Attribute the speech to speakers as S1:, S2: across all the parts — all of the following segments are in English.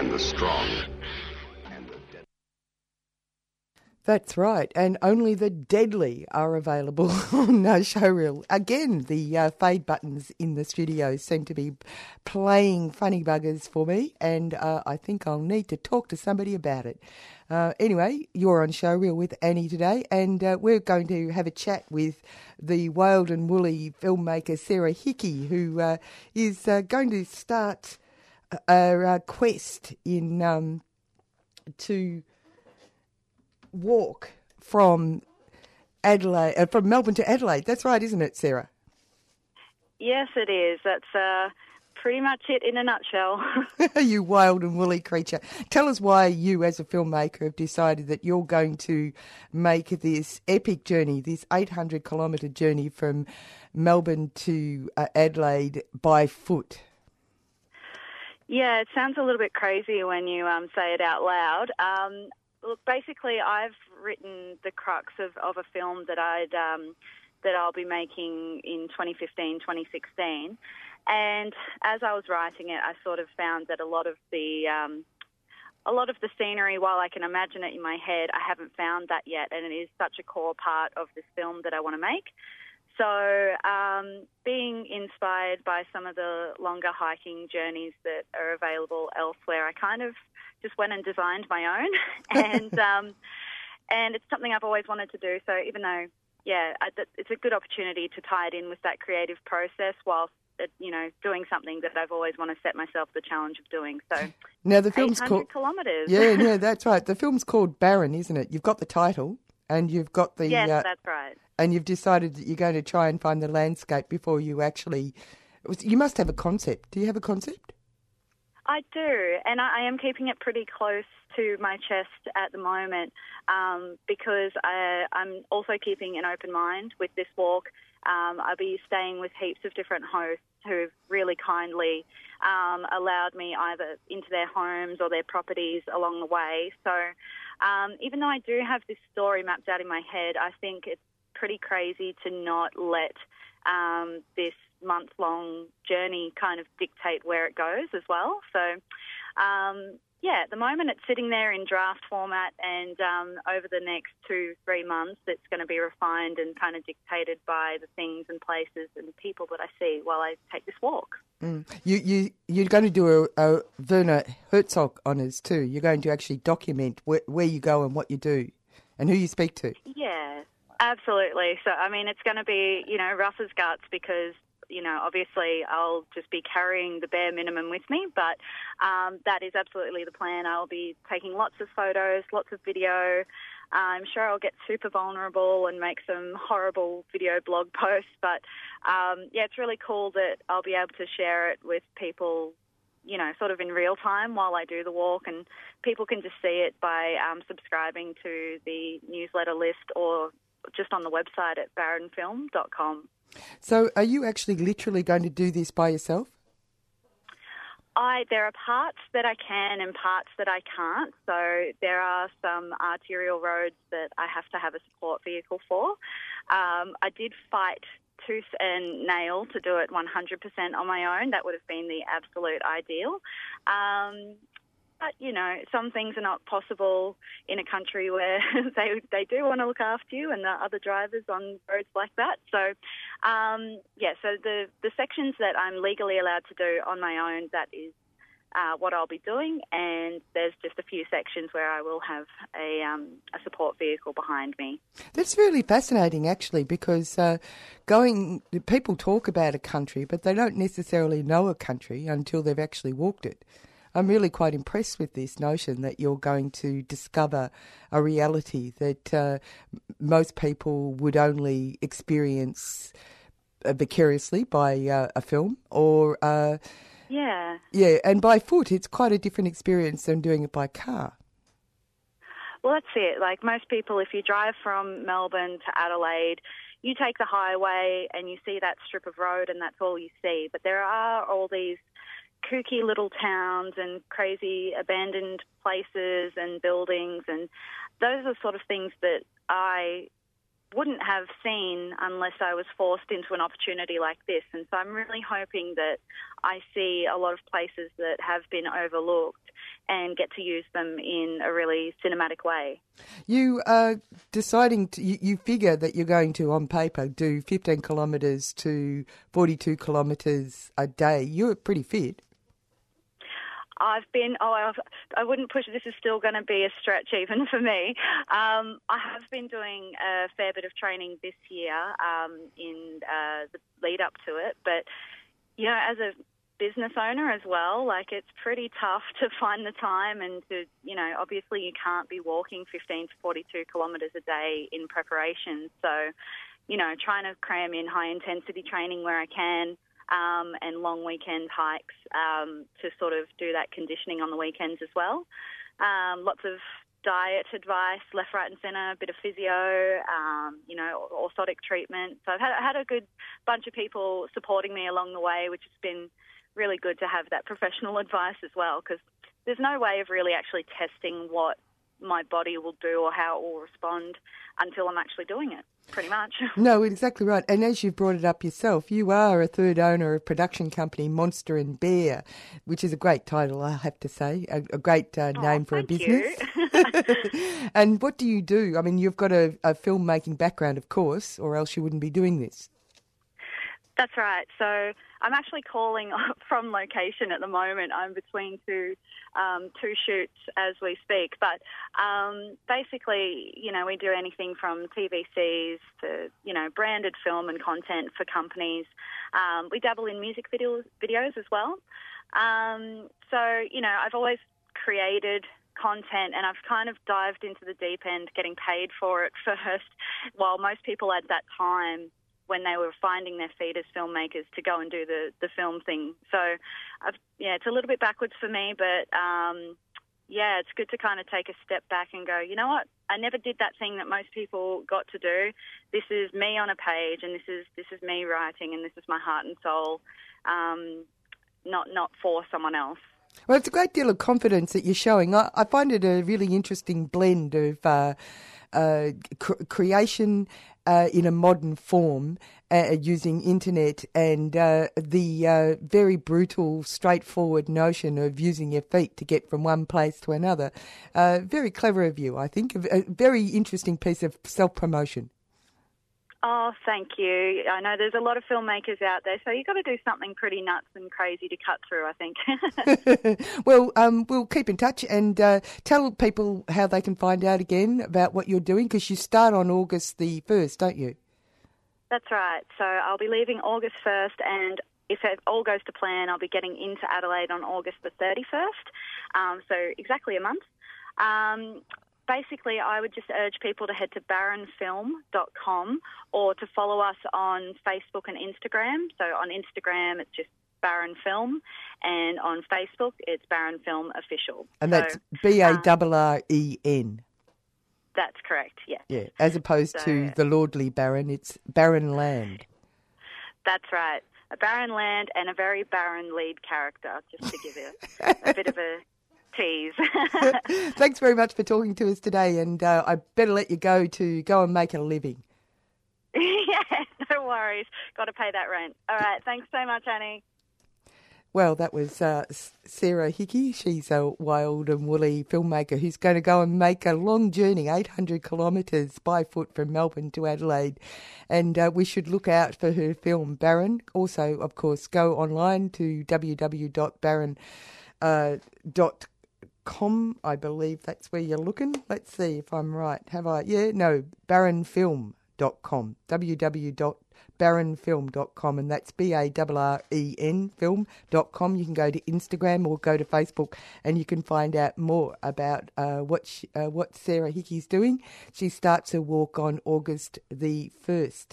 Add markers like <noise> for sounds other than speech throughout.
S1: and the strong.
S2: That's right, and only the deadly are available <laughs> on uh, Showreel. Again, the uh, fade buttons in the studio seem to be playing funny buggers for me, and uh, I think I'll need to talk to somebody about it. Uh, anyway, you're on Showreel with Annie today, and uh, we're going to have a chat with the wild and woolly filmmaker Sarah Hickey, who uh, is uh, going to start a, a quest in um, to walk from Adelaide, uh, from Melbourne to Adelaide. That's right, isn't it, Sarah?
S3: Yes, it is. That's uh, pretty much it in a nutshell. <laughs> <laughs>
S2: you wild and woolly creature. Tell us why you, as a filmmaker, have decided that you're going to make this epic journey, this 800 kilometre journey from Melbourne to uh, Adelaide by foot.
S3: Yeah, it sounds a little bit crazy when you um, say it out loud. Um, look, basically, I've written the crux of, of a film that I'd um, that I'll be making in 2015, 2016. And as I was writing it, I sort of found that a lot of the um, a lot of the scenery, while I can imagine it in my head, I haven't found that yet, and it is such a core part of this film that I want to make. So, um, being inspired by some of the longer hiking journeys that are available elsewhere, I kind of just went and designed my own, <laughs> and um, and it's something I've always wanted to do. So, even though, yeah, I, it's a good opportunity to tie it in with that creative process whilst uh, you know doing something that I've always wanted to set myself the challenge of doing. So,
S2: Now, the film's called.
S3: kilometres.
S2: Yeah, yeah, <laughs> that's right. The film's called Barren, isn't it? You've got the title, and you've got the.
S3: yes,
S2: uh,
S3: that's right.
S2: and you've decided that you're going to try and find the landscape before you actually. You must have a concept. Do you have a concept?
S3: I do, and I, I am keeping it pretty close to my chest at the moment um, because I, I'm also keeping an open mind with this walk. Um, I'll be staying with heaps of different hosts who've really kindly um, allowed me either into their homes or their properties along the way. So um, even though I do have this story mapped out in my head, I think it's pretty crazy to not let um, this month long journey kind of dictate where it goes as well. So, um, yeah, at the moment it's sitting there in draft format, and um, over the next two, three months, it's going to be refined and kind of dictated by the things and places and people that I see while I take this walk.
S2: Mm. You you you're going to do a, a Werner Herzog honours too. You're going to actually document where, where you go and what you do, and who you speak to.
S3: Yeah, absolutely. So, I mean, it's going to be, you know, rough as guts because, you know, obviously I'll just be carrying the bare minimum with me, but um, that is absolutely the plan. I'll be taking lots of photos, lots of video. I'm sure I'll get super vulnerable and make some horrible video blog <laughs> posts, but um, yeah, it's really cool that I'll be able to share it with people you know, sort of in real time while I do the walk, and people can just see it by um, subscribing to the newsletter list or just on the website at barrenfilm.com.
S2: So, are you actually literally going to do this by yourself?
S3: I there are parts that I can and parts that I can't. So there are some arterial roads that I have to have a support vehicle for. Um, I did fight tooth and nail to do it 100% on my own. That would have been the absolute ideal. Um, but you know, some things are not possible in a country where <laughs> they they do want to look after you, and are other drivers on roads like that. So, um, yeah. So the the sections that I'm legally allowed to do on my own, that is uh, what I'll be doing, and there's just a few sections where I will have a um, a support vehicle behind me.
S2: That's really fascinating, actually, because uh, going people talk about a country, but they don't necessarily know a country until they've actually walked it. I'm really quite impressed with this notion that you're going to discover a reality that uh, most people would only experience uh, vicariously by uh, a film or uh,
S3: Yeah.
S2: Yeah, and by foot, it's quite a different experience than doing it by car.
S3: Well, that's it. Like most people, if you drive from Melbourne to Adelaide, you take the highway and you see that strip of road and that's all you see. But there are all these kooky little towns and crazy abandoned places and buildings and those are sort of things that I wouldn't have seen unless I was forced into an opportunity like this. And so I'm really hoping that I see a lot of places that have been overlooked and get to use them in a really cinematic way.
S2: You are deciding to, you, you figure that you're going to, on paper, do 15 kilometres to 42 kilometres a day. You're pretty fit.
S3: I've been, oh, I've, I wouldn't push it. This is still going to be a stretch even for me. Um, I have been doing a fair bit of training this year um, in uh, the lead up to it. But, you know, as a business owner as well, like it's pretty tough to find the time and to, you know, obviously you can't be walking 15 to 42 kilometres a day in preparation. So, you know, trying to cram in high intensity training where I can um, and long weekend hikes um, to sort of do that conditioning on the weekends as well. Um, lots of diet advice, left, right, and centre, a bit of physio, um, you know, orthotic treatment. So I've had, had a good bunch of people supporting me along the way, which has been really good to have that professional <laughs> advice as well, because there's no way of really actually testing what my body will do or how it will respond until I'm actually doing it, pretty much. <laughs>
S2: No, exactly right. And as you've brought it up yourself, you are a third owner of production company Monster and Bear, which is a great title, I have to say, a, a great uh,
S3: oh,
S2: name for a business. <laughs> <laughs> and what do you do? I mean, you've got a, a filmmaking background, of course, or else you wouldn't be doing this.
S3: That's right. So I'm actually calling <laughs> from location at the moment. I'm between two um, two shoots as we speak. But um, basically, you know, we do anything from TVCs to you know branded film and content for companies. Um, we dabble in music videos videos as well. Um, so you know, I've always created content and I've kind of dived into the deep end getting paid for it <laughs> first while most people at that time when they were finding their feet as filmmakers to go and do the, the film thing. So, I've, yeah, it's a little bit backwards for me, but um, yeah, it's good to kind of take a step back and go, you know what? I never did that thing that most people got to do. This is me on a page, and this is this is me writing, and this is my heart and soul, um, not not for someone else.
S2: Well, it's a great deal of confidence that you're showing. I, I find it a really interesting blend of uh, uh, cr- creation uh, in a modern form uh, using internet and uh, the uh, very brutal, straightforward notion of using your feet to get from one place to another. Uh, very clever of you, I think. A very interesting piece of self promotion.
S3: Oh, thank you. I know there's a lot of filmmakers out there, so you've got to do something pretty nuts and crazy to cut through, I
S2: think. <laughs> <laughs> well, um, we'll keep in touch and uh, tell people how they can find out again about what you're doing because you start on August the 1st, don't you?
S3: That's right. So I'll be leaving August 1st and if it all goes to plan, I'll be getting into Adelaide on August the 31st. Um, so exactly a month. Um, basically, I would just urge people to head to barrenfilm.com or to follow us on Facebook and Instagram. So on Instagram, it's just Barren Film, and on Facebook, it's Barren Film Official.
S2: And that's B A R R E N.
S3: Um, that's correct, yeah.
S2: Yeah, as opposed so, to the lordly Baron, it's barren land.
S3: That's right. A barren land and a very barren lead character, just to give it <laughs> a bit of a tease. <laughs> <laughs>
S2: Thanks very much for talking to us today, and uh, I better let you go to go and make a living. <laughs>
S3: yeah, no worries. Got to pay that rent. All right, thanks so much, Annie.
S2: Well, that was uh, Sarah Hickey. She's a wild and woolly filmmaker who's going to go and make a long journey, 800 kilometres by foot from Melbourne to Adelaide. And uh, we should look out for her film, Barren. Also, of course, go online to www.barren.com. Uh, com, I believe that's where you're looking. Let's see if I'm right. Have I? Yeah, no, barrenfilm.com. www.barrenfilm.com, and that's B A R R E N film.com. You can go to Instagram or go to Facebook and you can find out more about uh, what, she, uh, what Sarah Hickey's doing. She starts her walk on August the 1st.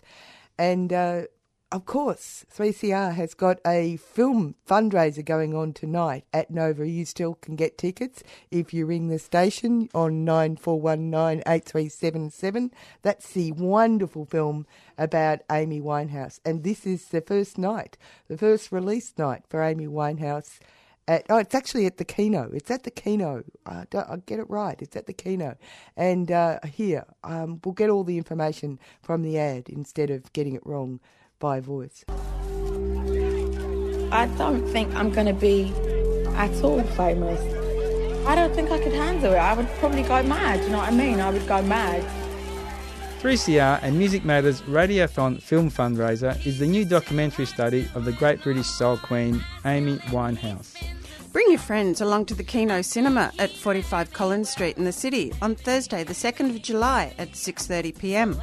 S2: And uh, of course, 3CR has got a film fundraiser going on tonight at Nova. You still can get tickets if you ring the station on 94198377. That's the wonderful film about Amy Winehouse. And this is the first night, the first release night for Amy Winehouse. At, oh, it's actually at the Kino. It's at the Kino. I, I get it right. It's at the Kino. And uh, here, um, we'll get all the information from the ad instead of getting it wrong by voice?
S4: I don't think I'm going to be at all famous. I don't think I could handle it. I would probably go mad, you know what I mean? I would go mad.
S5: 3CR and Music Matters Radiothon Film Fundraiser is the new documentary study of the great British soul queen Amy Winehouse.
S6: Bring your friends along to the Kino Cinema at 45 Collins Street in the city on Thursday the 2nd of July at 6.30pm.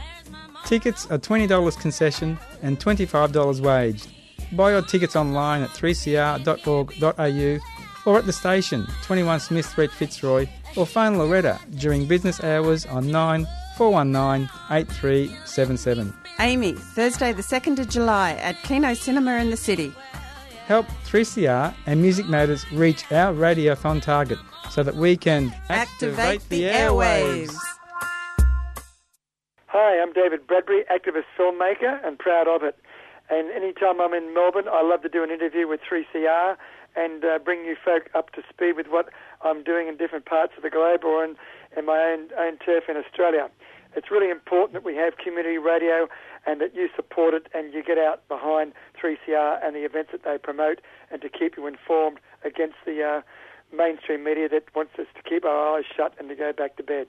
S5: Tickets are $20 concession and $25 waged. Buy your tickets online at 3cr.org.au or at the station, 21 Smith Street, Fitzroy, or phone Loretta during business hours on 9 419 8377.
S6: Amy, Thursday the 2nd of July at Kino Cinema in the City.
S5: Help 3CR and Music Matters reach our radiothon target so that we can
S6: activate, activate the, the airwaves. airwaves.
S7: Hi, I'm David Bradbury, activist filmmaker and proud of it. And anytime I'm in Melbourne, I love to do an interview with 3CR and uh, bring you folk up to speed with what I'm doing in different parts of the globe or in, in my own, own turf in Australia. It's really important that we have community radio and that you support it and you get out behind 3CR and the events that they promote and to keep you informed against the uh, mainstream media that wants us to keep our eyes shut and to go back to bed.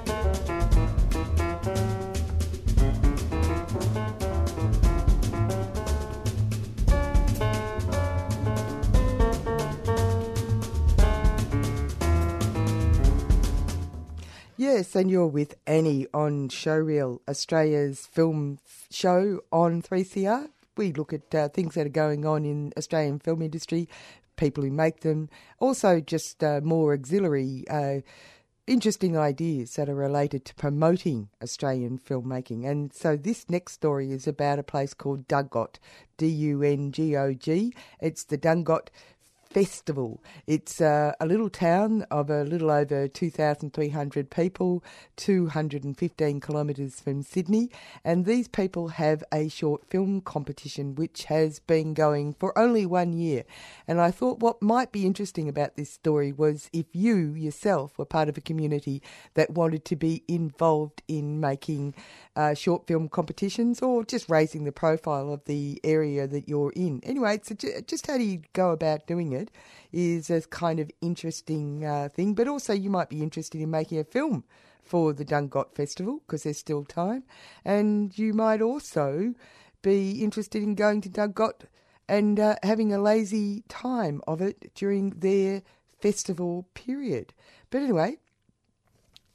S2: Yes, and you're with Annie on Showreel, Australia's film show on 3CR. We look at uh, things that are going on in Australian film industry, people who make them, also just uh, more auxiliary, uh, interesting ideas that are related to promoting Australian filmmaking. And so this next story is about a place called Dungog, D U N G O G. It's the Dungog festival. It's uh, a little town of a little over 2,300 people, 215 kilometres from Sydney, and these people have a short film competition which has been going for only one year. And I thought what might be interesting about this story was if you yourself were part of a community that wanted to be involved in making uh, short film competitions or just raising the profile of the area that you're in. Anyway, so just how do you go about doing it is a kind of interesting uh, thing, but also you might be interested in making a film for the Dungog Festival because there's still time, and you might also be interested in going to Dungog and uh, having a lazy time of it during their festival period. But anyway,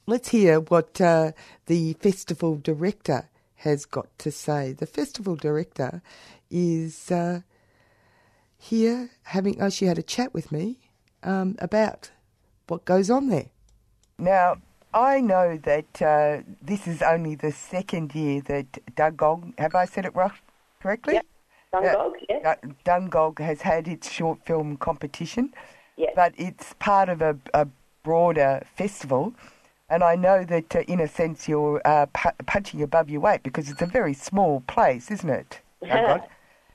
S2: let's hear what uh, the festival director has got to say. The festival director is uh, here having, oh, she had a chat with me um, about what goes on there. Now, I know that uh, this is only the second year that Dungog, have I said it right, correctly?
S8: Yep. Dungog, uh, yes. Uh,
S2: Dungog has had its short film competition, yes. but it's part of a, a broader festival. And I know that, uh, in a sense, you're uh, pu- punching above your weight because it's a very small place, isn't it?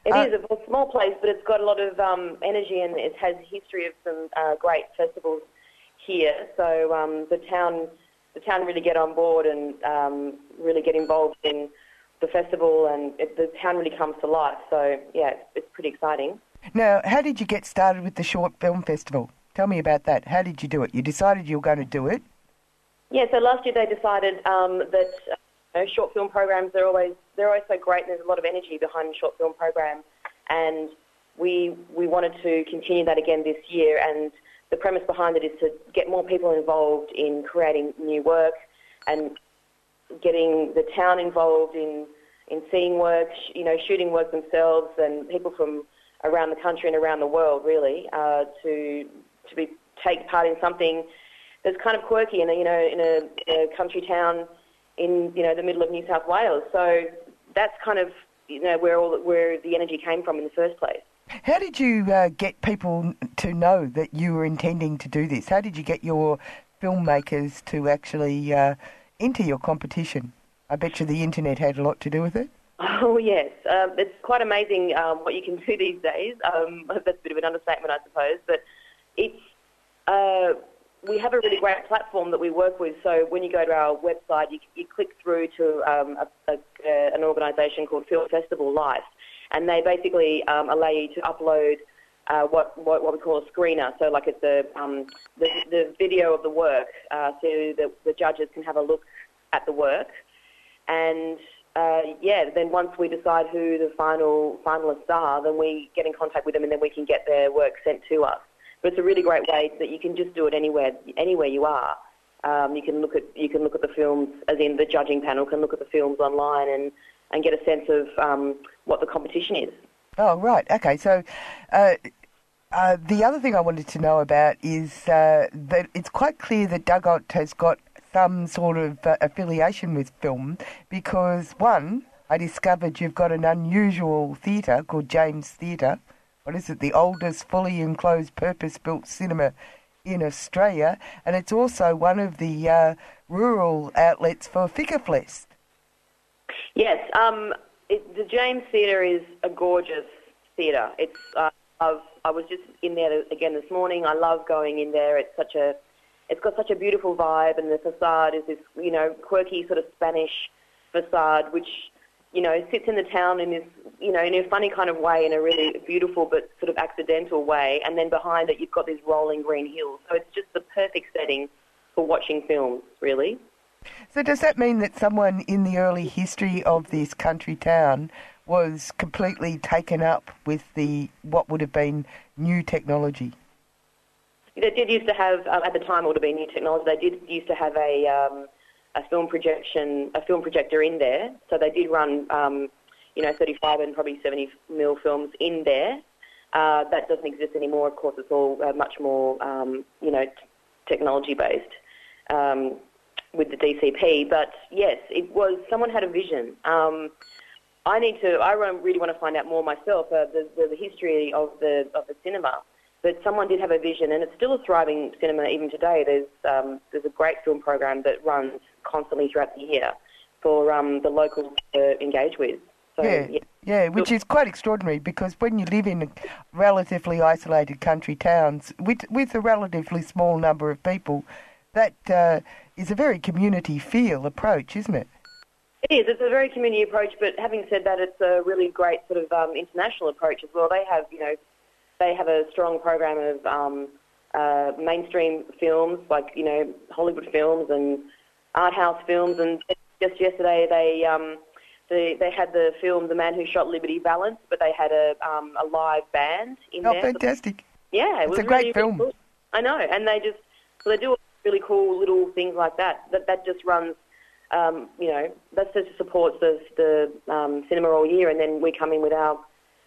S8: It uh, is a small place, but it's got a lot of um, energy and it has a history of some uh, great festivals here. So um, the town, the town really get on board and um, really get involved in the festival, and it, the town really comes to life. So yeah, it's, it's pretty exciting.
S2: Now, how did you get started with the short film festival? Tell me about that. How did you do it? You decided you were going to do it.
S8: Yeah, so last year they decided um, that know, short film programs they're always they're always so great. And there's a lot of energy behind short film program, and we we wanted to continue that again this year. And the premise behind it is to get more people involved in creating new work and getting the town involved in in seeing work, you know, shooting work themselves, and people from around the country and around the world, really, uh, to to be take part in something that's kind of quirky in a you know in a, a country town in you know the middle of New South Wales. So that's kind of you know where all where the energy came from in the first place.
S2: How did you uh, get people to know that you were intending to do this? How did you get your filmmakers to actually uh, enter your competition? I bet you the internet had a lot to do with it.
S8: Oh yes, um, it's quite amazing um, what you can do these days. Um, <laughs> that's a bit of an understatement, I suppose, but it's uh, we have a really great platform that we work with. So when you go to our website, you, you click through to um, a, a, an organisation called Film Festival Life, and they basically um, allow you to upload uh, what, what, what we call a screener. So like it's a um, the, the video of the work, uh, so the, the judges can have a look at the work, and uh, yeah, then once we decide who the final finalists are, then we get in contact with them, and then we can get their work sent to us. But it's a really great way that you can just do it anywhere anywhere you are. Um, you can look at you can look at the films, as in the judging panel can look at the films online and, and get a sense of um, what the competition is.
S2: Oh right, okay. So uh, uh, the other thing I wanted to know about is uh, that it's quite clear that Dungog has got some sort of uh, affiliation with film because one, I discovered you've got an unusual theatre called James Theatre what is it, the oldest fully enclosed purpose built cinema in Australia, and it's also one of the uh, rural outlets for Flickerfest.
S8: Yes, um, it, the James Theatre is a gorgeous theatre. It's uh, I was just in there again this morning. I love going in there. It's such a it's got such a beautiful vibe, and the facade is this you know quirky sort of Spanish facade, which you know, sits in the town in this, you know, in a funny kind of way, in a really beautiful but sort of accidental way. And then behind it, you've got these rolling green hills. So it's just the perfect setting for watching films, really.
S2: So does that mean that someone in the early history of this country town was completely taken up with the what would have been new technology?
S8: They did used to have, um, at the time, it would have been new technology. They did used to have a um, a film projection, a film projector in there. So they did run, um, you know, 35 and probably 70 mil films in there. Uh, that doesn't exist anymore. Of course, it's all uh, much more, um, you know, t- technology based um, with the DCP. But yes, it was. Someone had a vision. Um, I need to. I really want to find out more myself. Uh, the, the, the history of the of the cinema but someone did have a vision, and it's still a thriving cinema even today. There's um, there's a great film program that runs constantly throughout the year for um, the locals to engage with.
S2: So, yeah, yeah, yeah, which is quite extraordinary because when you live in relatively isolated country towns with with a relatively small number of people, that uh, is a very community feel approach, isn't it?
S8: It is. It's a very community approach, but having said that, it's a really great sort of um, international approach as well. They have, you know, they have a strong program of um, uh, mainstream films, like you know Hollywood films and art house films. And just yesterday, they um, they, they had the film The Man Who Shot Liberty Valance, but they had a um, a live band in
S2: oh,
S8: there.
S2: Oh, fantastic!
S8: Yeah, it
S2: it's
S8: was
S2: a great
S8: really,
S2: film.
S8: Really cool. I know, and they just so they do really cool little things like that. That that just runs. Um, you know, that just supports the, the um, cinema all year, and then we come in with our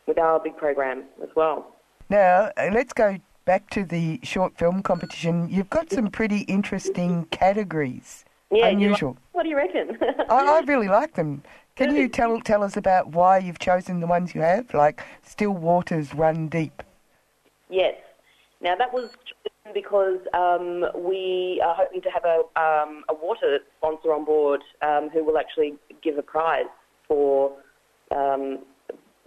S8: with our big program as well.
S2: Now, uh, let's go back to the short film competition. You've got some pretty interesting categories.
S8: Yeah,
S2: unusual.
S8: Like, what do you reckon? <laughs>
S2: I, I, really like them. Can you tell tell us about why you've chosen the ones you have, like Still Waters Run Deep?
S8: Yes. Now that was because um, we are hoping to have a, um, a water sponsor on board um, who will actually give a prize for um,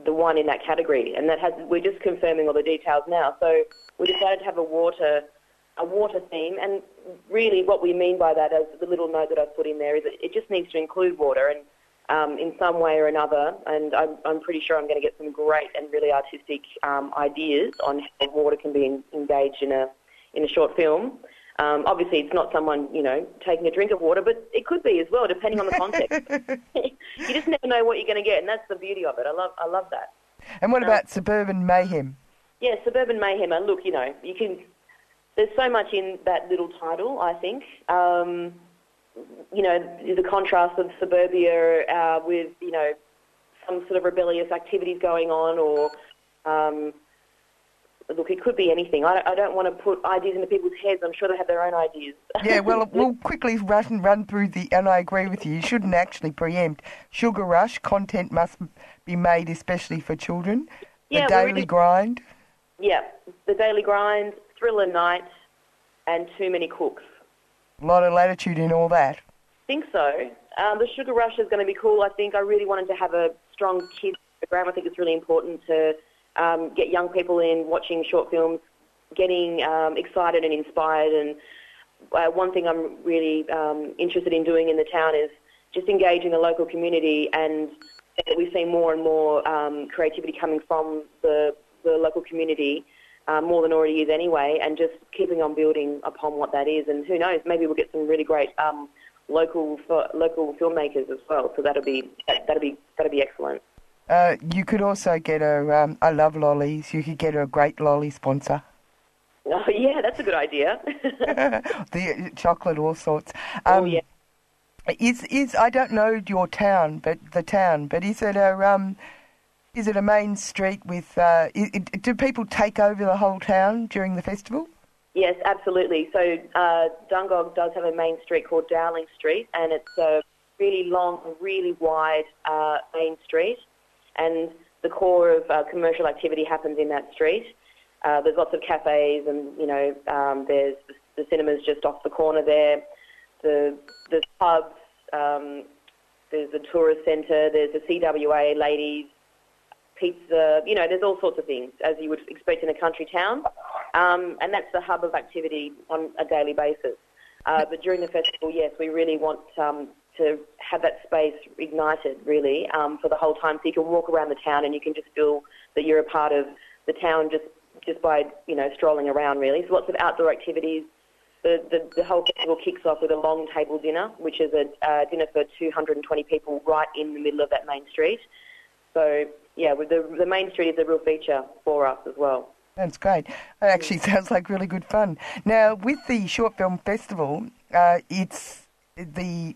S8: the one in that category, and that has we're just confirming all the details now. So we decided to have a water a water theme, and really what we mean by that, as the little note that I've put in there, is it just needs to include water and um, in some way or another. And I'm, I'm pretty sure I'm going to get some great and really artistic um, ideas on how water can be in, engaged in a in a short film. Um, obviously, it's not someone you know taking a drink of water, but it could be as well, depending on the context. <laughs> <laughs> you just never know what you're going to get, and that's the beauty of it. I love, I love that.
S2: And what um, about suburban mayhem?
S8: Yeah, suburban mayhem. And look, you know, you can there's so much in that little title. I think. Um, you know, the contrast of suburbia uh, with you know some sort of rebellious activities going on, or um, look, it could be anything. I, I don't want to put ideas into people's heads. I'm sure they have their own ideas.
S2: yeah, well, <laughs> we'll quickly run, run through the, and I agree with you, you shouldn't actually preempt. Sugar Rush, content must be made especially for children. The
S8: Yeah,
S2: Daily Grind.
S8: yeah, the Daily Grind, Thriller Night, and Too Many Cooks.
S2: A lot of latitude in all that.
S8: I think so. Um, the Sugar Rush is going to be cool. I think I really wanted to have a strong kids program. I think it's really important to um, get young people in watching short films, getting um, excited and inspired. And uh, one thing I'm really um, interested in doing in the town is just engaging the local community. And we've seen more and more um, creativity coming from the, the local community. Uh, more than already is anyway, and just keeping on building upon what that is. And who knows, maybe we'll get some really great um, local local filmmakers as well. So that'll be that, that'll be that'll be excellent.
S2: Uh, you could also get a, um, I love lollies, you could get her a great lolly sponsor.
S8: Oh yeah, that's a good idea. <laughs> <laughs>
S2: the chocolate, all sorts.
S8: oh
S2: Um,
S8: yeah.
S2: Is is I don't know your town, but the town, but is it a um, is it a main street with? Uh, i i do people take over the whole town during the festival?
S8: Yes, absolutely. So uh, Dungog does have a main street called Dowling Street, and it's a really long, really wide uh, main street, and the core of uh, commercial activity happens in that street. Uh, there's lots of cafes, and you know, um, there's the cinemas just off the corner there. The there's pubs. Um, there's a tourist centre. There's the CWA ladies pizza. You know, there's all sorts of things as you would expect in a country town, um, and that's the hub of activity on a daily basis. Uh, but during the festival, yes, we really want um, to have that space ignited, really, um, for the whole time, so you can walk around the town and you can just feel that you're a part of the town just just by you know strolling around, really. So lots of outdoor activities. The, the, the whole festival kicks off with a long table dinner, which is a uh, dinner for 220 people right in the middle of that main street. So yeah, the the main street is a real feature for us as well.
S2: That's great. That actually <laughs> sounds like really good fun. Now, with the short film festival, uh, it's the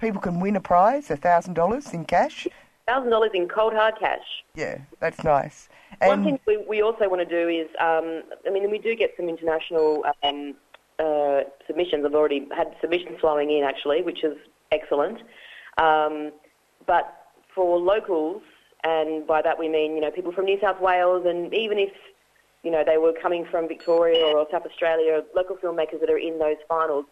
S2: people can win a prize, a thousand dollars in cash.
S8: Thousand dollars in cold hard cash.
S2: Yeah, that's nice.
S8: One thing we, we also want to do is, um, I mean, we do get some international um, uh, submissions. I've already had submissions flowing in actually, which is excellent. Um, but for locals, and by that we mean, you know, people from New South Wales, and even if you know they were coming from Victoria or South Australia, local filmmakers that are in those finals,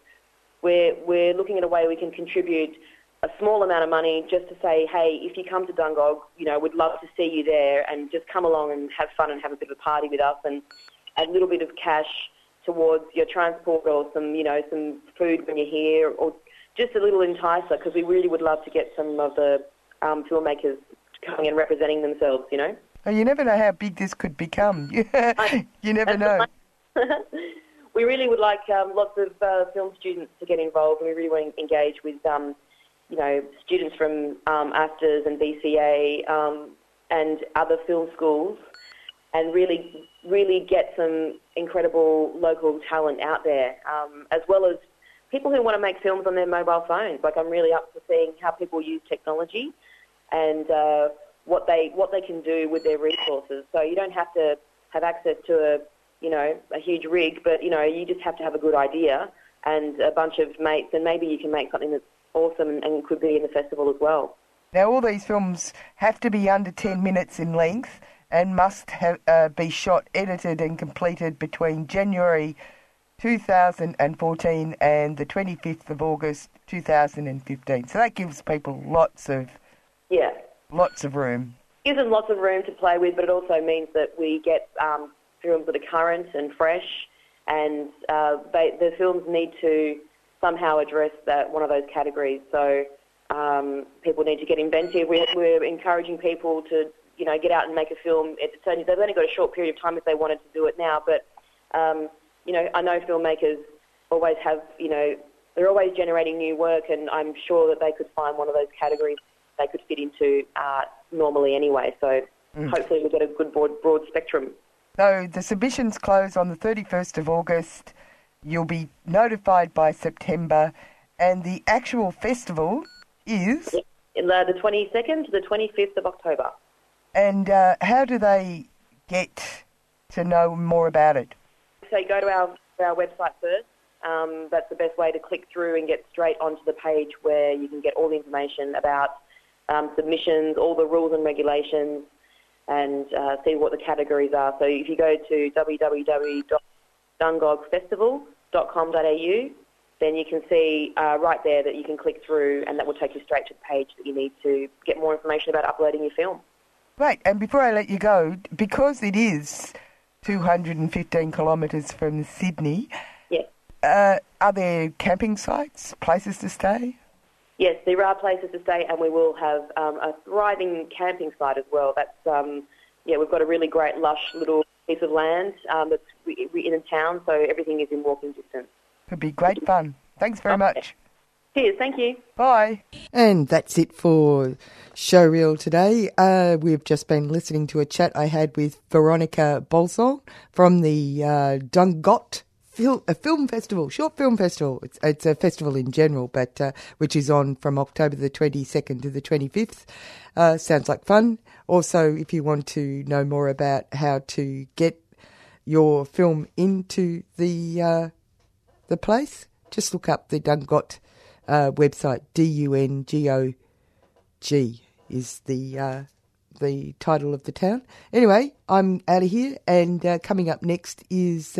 S8: we're we're looking at a way we can contribute a small amount of money just to say, hey, if you come to Dungog, you know, we'd love to see you there and just come along and have fun and have a bit of a party with us and a little bit of cash towards your transport or some, you know, some food when you're here or just a little enticer because we really would love to get some of the um, filmmakers coming and representing themselves, you know.
S2: oh, you never know how big this could become. <laughs> you never know. <laughs>
S8: we really would like um, lots of uh, film students to get involved, and we really want to engage with, um, you know, students from um, AFTRS and BCA um, and other film schools, and really, really get some incredible local talent out there, um, as well as people who want to make films on their mobile phones. Like I'm really up for seeing how people use technology and uh, what they what they can do with their resources. So you don't have to have access to a you know a huge rig, but you know you just have to have a good idea and a bunch of mates, and maybe you can make something that's awesome and, could be in the festival as well.
S2: Now, all these films have to be under 10 minutes in length and must have, uh, be shot, edited, and completed between January 2014 and the 25th of August 2015. So that gives people lots of
S8: Yeah.
S2: lots of room.
S8: gives them lots of room to play with, but it also means that we get um, films that are current and fresh, and uh, they, the films need to somehow address that one of those categories. So um, people need to get inventive. We're, we're encouraging people to, you know, get out and make a film. It's only, they've only got a short period of time if they wanted to do it now, but um, you know, I know filmmakers always have, you know, they're always generating new work, and I'm sure that they could find one of those categories they could fit into uh, normally anyway. So
S2: Mm.
S8: hopefully we'll get a good broad, broad spectrum.
S2: So the submissions close on the 31st of August. You'll be notified by September, and the actual festival is.
S8: The, the 22nd to the 25th of October.
S2: And uh, how do they get to know more about it?
S8: So go to our, our website first. Um, that's the best way to click through and get straight onto the page where you can get all the information about um, submissions, all the rules and regulations, and uh, see what the categories are. So if you go to www.dungogfestival.com.au, then you can see uh, right there that you can click through and that will take you straight to the page that you need to get more information about uploading your film.
S2: Great. And before I let you go, because it is 215 kilometres from Sydney,
S8: yes.
S2: Uh, are there camping sites, places to stay?
S8: Yes, there are places to stay, and we will have um, a thriving camping site as well. That's um, yeah, we've got a really great lush little piece of land um, that's in a town, so everything is in walking distance.
S2: It'd be great fun. Thanks very okay. much.
S8: Cheers, thank you.
S2: Bye. And that's it for Showreel today. Uh, we've just been listening to a chat I had with Veronica Bolson from the uh, Dungog fil- a film festival, short film festival. It's, it's a festival in general, but uh, which is on from October the 22nd to the 25th. Uh, sounds like fun. Also, if you want to know more about how to get your film into the uh, the place, just look up the Dungog uh, website. D U N G O G is the uh, the title of the town. Anyway, I'm out of here, and uh, coming up next is